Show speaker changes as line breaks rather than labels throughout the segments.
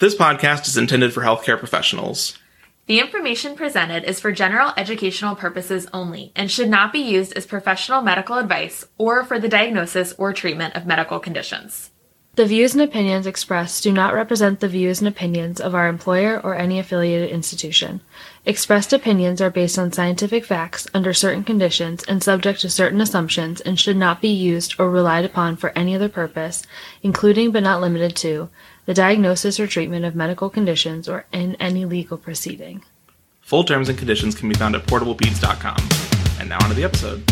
This podcast is intended for healthcare professionals.
The information presented is for general educational purposes only and should not be used as professional medical advice or for the diagnosis or treatment of medical conditions.
The views and opinions expressed do not represent the views and opinions of our employer or any affiliated institution. Expressed opinions are based on scientific facts under certain conditions and subject to certain assumptions and should not be used or relied upon for any other purpose, including but not limited to the diagnosis or treatment of medical conditions, or in any legal proceeding.
Full terms and conditions can be found at portablepeds.com. And now on to the episode.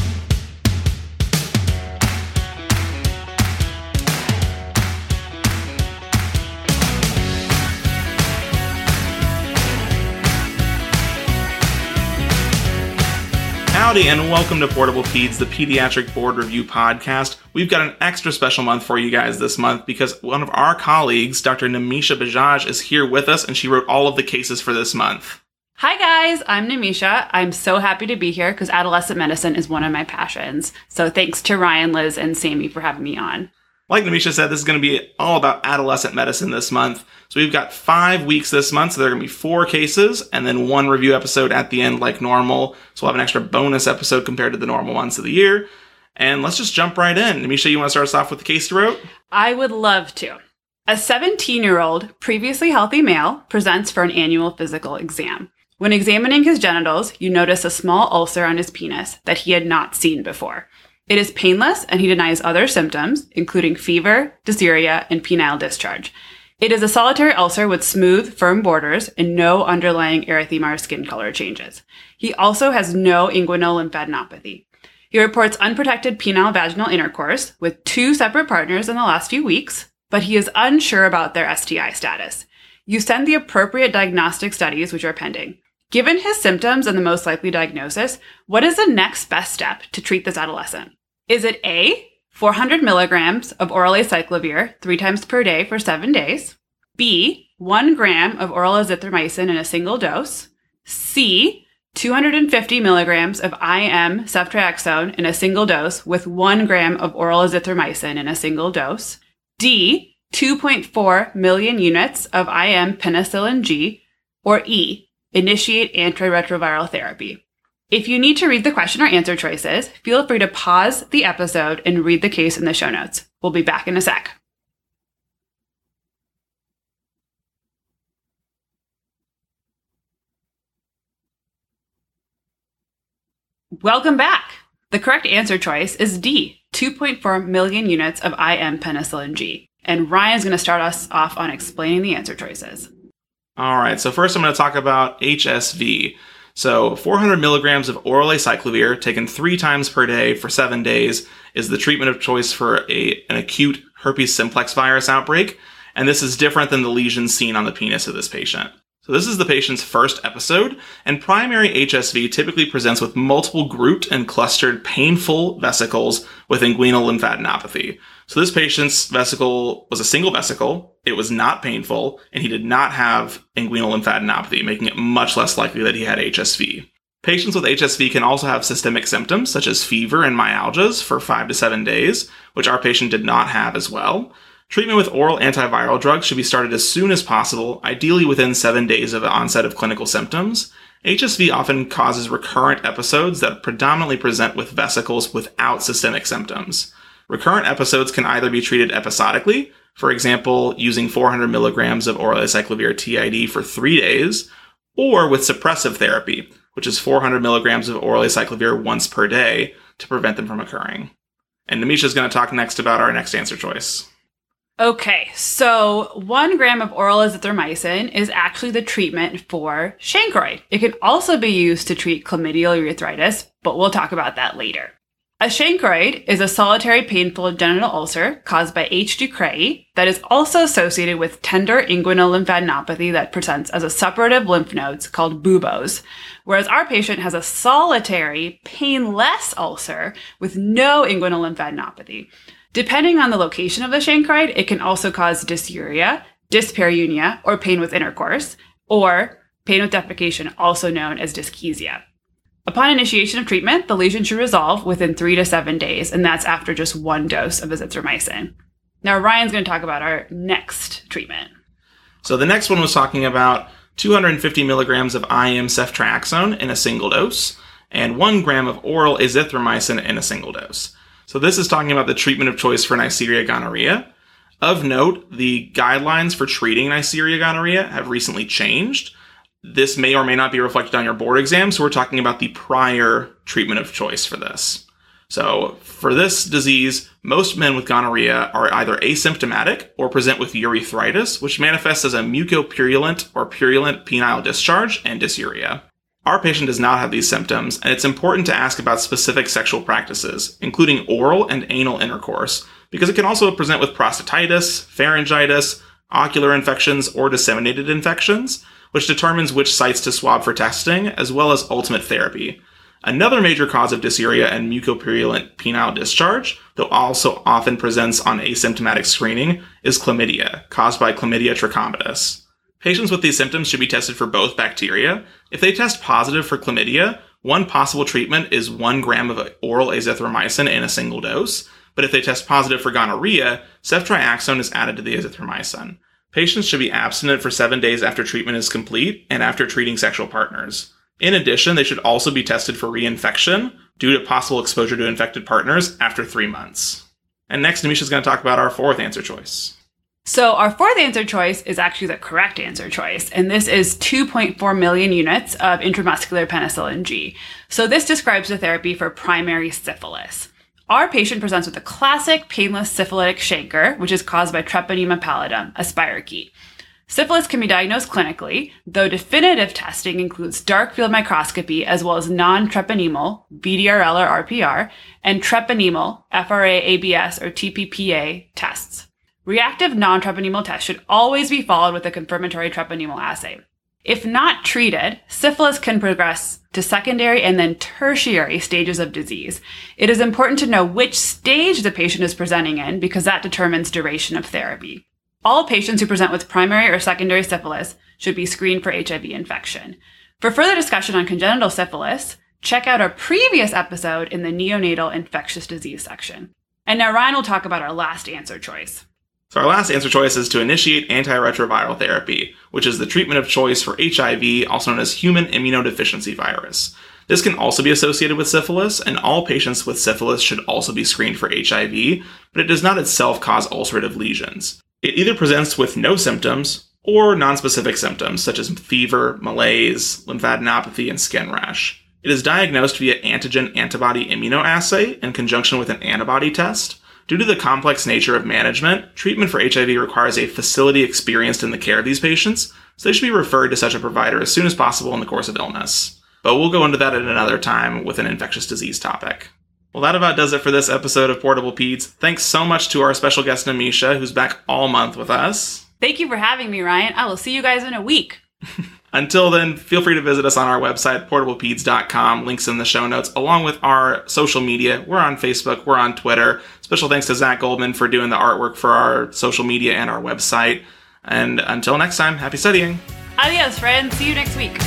Howdy, and welcome to Portable Peds, the pediatric board review podcast. We've got an extra special month for you guys this month because one of our colleagues, Dr. Namisha Bajaj, is here with us, and she wrote all of the cases for this month.
Hi guys, I'm Namisha. I'm so happy to be here because adolescent medicine is one of my passions. So thanks to Ryan, Liz, and Sammy for having me on.
Like Namisha said, this is going to be all about adolescent medicine this month. So we've got five weeks this month. So there are going to be four cases and then one review episode at the end like normal. So we'll have an extra bonus episode compared to the normal months of the year. And let's just jump right in. Nimisha, you want to start us off with the case you wrote?
I would love to. A 17 year old, previously healthy male presents for an annual physical exam. When examining his genitals, you notice a small ulcer on his penis that he had not seen before. It is painless and he denies other symptoms, including fever, dysuria, and penile discharge. It is a solitary ulcer with smooth, firm borders and no underlying erythema or skin color changes. He also has no inguinal lymphadenopathy. He reports unprotected penile vaginal intercourse with two separate partners in the last few weeks, but he is unsure about their STI status. You send the appropriate diagnostic studies, which are pending. Given his symptoms and the most likely diagnosis, what is the next best step to treat this adolescent? Is it A, 400 milligrams of oral acyclovir three times per day for seven days? B, one gram of oral azithromycin in a single dose? C, 250 milligrams of IM ceftriaxone in a single dose with one gram of oral azithromycin in a single dose? D, 2.4 million units of IM penicillin G? Or E, initiate antiretroviral therapy? If you need to read the question or answer choices, feel free to pause the episode and read the case in the show notes. We'll be back in a sec. Welcome back. The correct answer choice is D, 2.4 million units of IM penicillin G. And Ryan's going to start us off on explaining the answer choices.
All right, so first I'm going to talk about HSV. So 400 milligrams of oral acyclovir taken three times per day for seven days is the treatment of choice for a, an acute herpes simplex virus outbreak. And this is different than the lesions seen on the penis of this patient. So this is the patient's first episode, and primary HSV typically presents with multiple grouped and clustered painful vesicles with inguinal lymphadenopathy. So this patient's vesicle was a single vesicle. It was not painful, and he did not have inguinal lymphadenopathy, making it much less likely that he had HSV. Patients with HSV can also have systemic symptoms such as fever and myalgias for five to seven days, which our patient did not have as well. Treatment with oral antiviral drugs should be started as soon as possible, ideally within seven days of the onset of clinical symptoms. HSV often causes recurrent episodes that predominantly present with vesicles without systemic symptoms. Recurrent episodes can either be treated episodically, for example, using 400 milligrams of oral acyclovir TID for three days, or with suppressive therapy, which is 400 milligrams of oral acyclovir once per day to prevent them from occurring. And Nimisha is going to talk next about our next answer choice.
Okay, so one gram of oral azithromycin is actually the treatment for chancroid. It can also be used to treat chlamydial urethritis, but we'll talk about that later. A chancroid is a solitary painful genital ulcer caused by H. ducreyi that is also associated with tender inguinal lymphadenopathy that presents as a suppurative lymph nodes called buboes, whereas our patient has a solitary painless ulcer with no inguinal lymphadenopathy. Depending on the location of the chancroid, it can also cause dysuria, dyspareunia, or pain with intercourse, or pain with defecation, also known as dyschezia. Upon initiation of treatment, the lesion should resolve within three to seven days, and that's after just one dose of azithromycin. Now, Ryan's going to talk about our next treatment.
So the next one was talking about 250 milligrams of IM ceftriaxone in a single dose and one gram of oral azithromycin in a single dose. So this is talking about the treatment of choice for Neisseria gonorrhea. Of note, the guidelines for treating Neisseria gonorrhea have recently changed. This may or may not be reflected on your board exam, so we're talking about the prior treatment of choice for this. So, for this disease, most men with gonorrhea are either asymptomatic or present with urethritis, which manifests as a mucopurulent or purulent penile discharge and dysuria. Our patient does not have these symptoms, and it's important to ask about specific sexual practices, including oral and anal intercourse, because it can also present with prostatitis, pharyngitis, ocular infections, or disseminated infections, which determines which sites to swab for testing, as well as ultimate therapy. Another major cause of dysuria and mucopurulent penile discharge, though also often presents on asymptomatic screening, is chlamydia, caused by Chlamydia trachomatis. Patients with these symptoms should be tested for both bacteria. If they test positive for chlamydia, one possible treatment is one gram of oral azithromycin in a single dose. But if they test positive for gonorrhea, ceftriaxone is added to the azithromycin. Patients should be abstinent for seven days after treatment is complete and after treating sexual partners. In addition, they should also be tested for reinfection due to possible exposure to infected partners after three months. And next, Amisha is going to talk about our fourth answer choice.
So, our fourth answer choice is actually the correct answer choice, and this is 2.4 million units of intramuscular penicillin G. So, this describes the therapy for primary syphilis. Our patient presents with a classic painless syphilitic chancre, which is caused by Treponema pallidum, a spirochete. Syphilis can be diagnosed clinically, though definitive testing includes dark field microscopy as well as non-treponemal, VDRL or RPR, and treponemal, FTA, ABS, or TPPA tests. Reactive non-treponemal tests should always be followed with a confirmatory treponemal assay. If not treated, syphilis can progress to secondary and then tertiary stages of disease. It is important to know which stage the patient is presenting in because that determines duration of therapy. All patients who present with primary or secondary syphilis should be screened for HIV infection. For further discussion on congenital syphilis, check out our previous episode in the neonatal infectious disease section. And now Ryan will talk about our last answer choice.
So our last answer choice is to initiate antiretroviral therapy, which is the treatment of choice for HIV, also known as human immunodeficiency virus. This can also be associated with syphilis, and all patients with syphilis should also be screened for HIV, but it does not itself cause ulcerative lesions. It either presents with no symptoms or nonspecific symptoms such as fever, malaise, lymphadenopathy, and skin rash. It is diagnosed via antigen antibody immunoassay in conjunction with an antibody test. Due to the complex nature of management, treatment for HIV requires a facility experienced in the care of these patients, so they should be referred to such a provider as soon as possible in the course of illness. But we'll go into that at another time with an infectious disease topic. Well, that about does it for this episode of Portable Peds. Thanks so much to our special guest, Namisha, who's back all month with us.
Thank you for having me, Ryan. I will see you guys in a week.
Until then, feel free to visit us on our website, portablepeds.com. Links in the show notes, along with our social media. We're on Facebook, we're on Twitter. Special thanks to Zach Goldman for doing the artwork for our social media and our website. And until next time, happy studying.
Adios, friends. See you next week.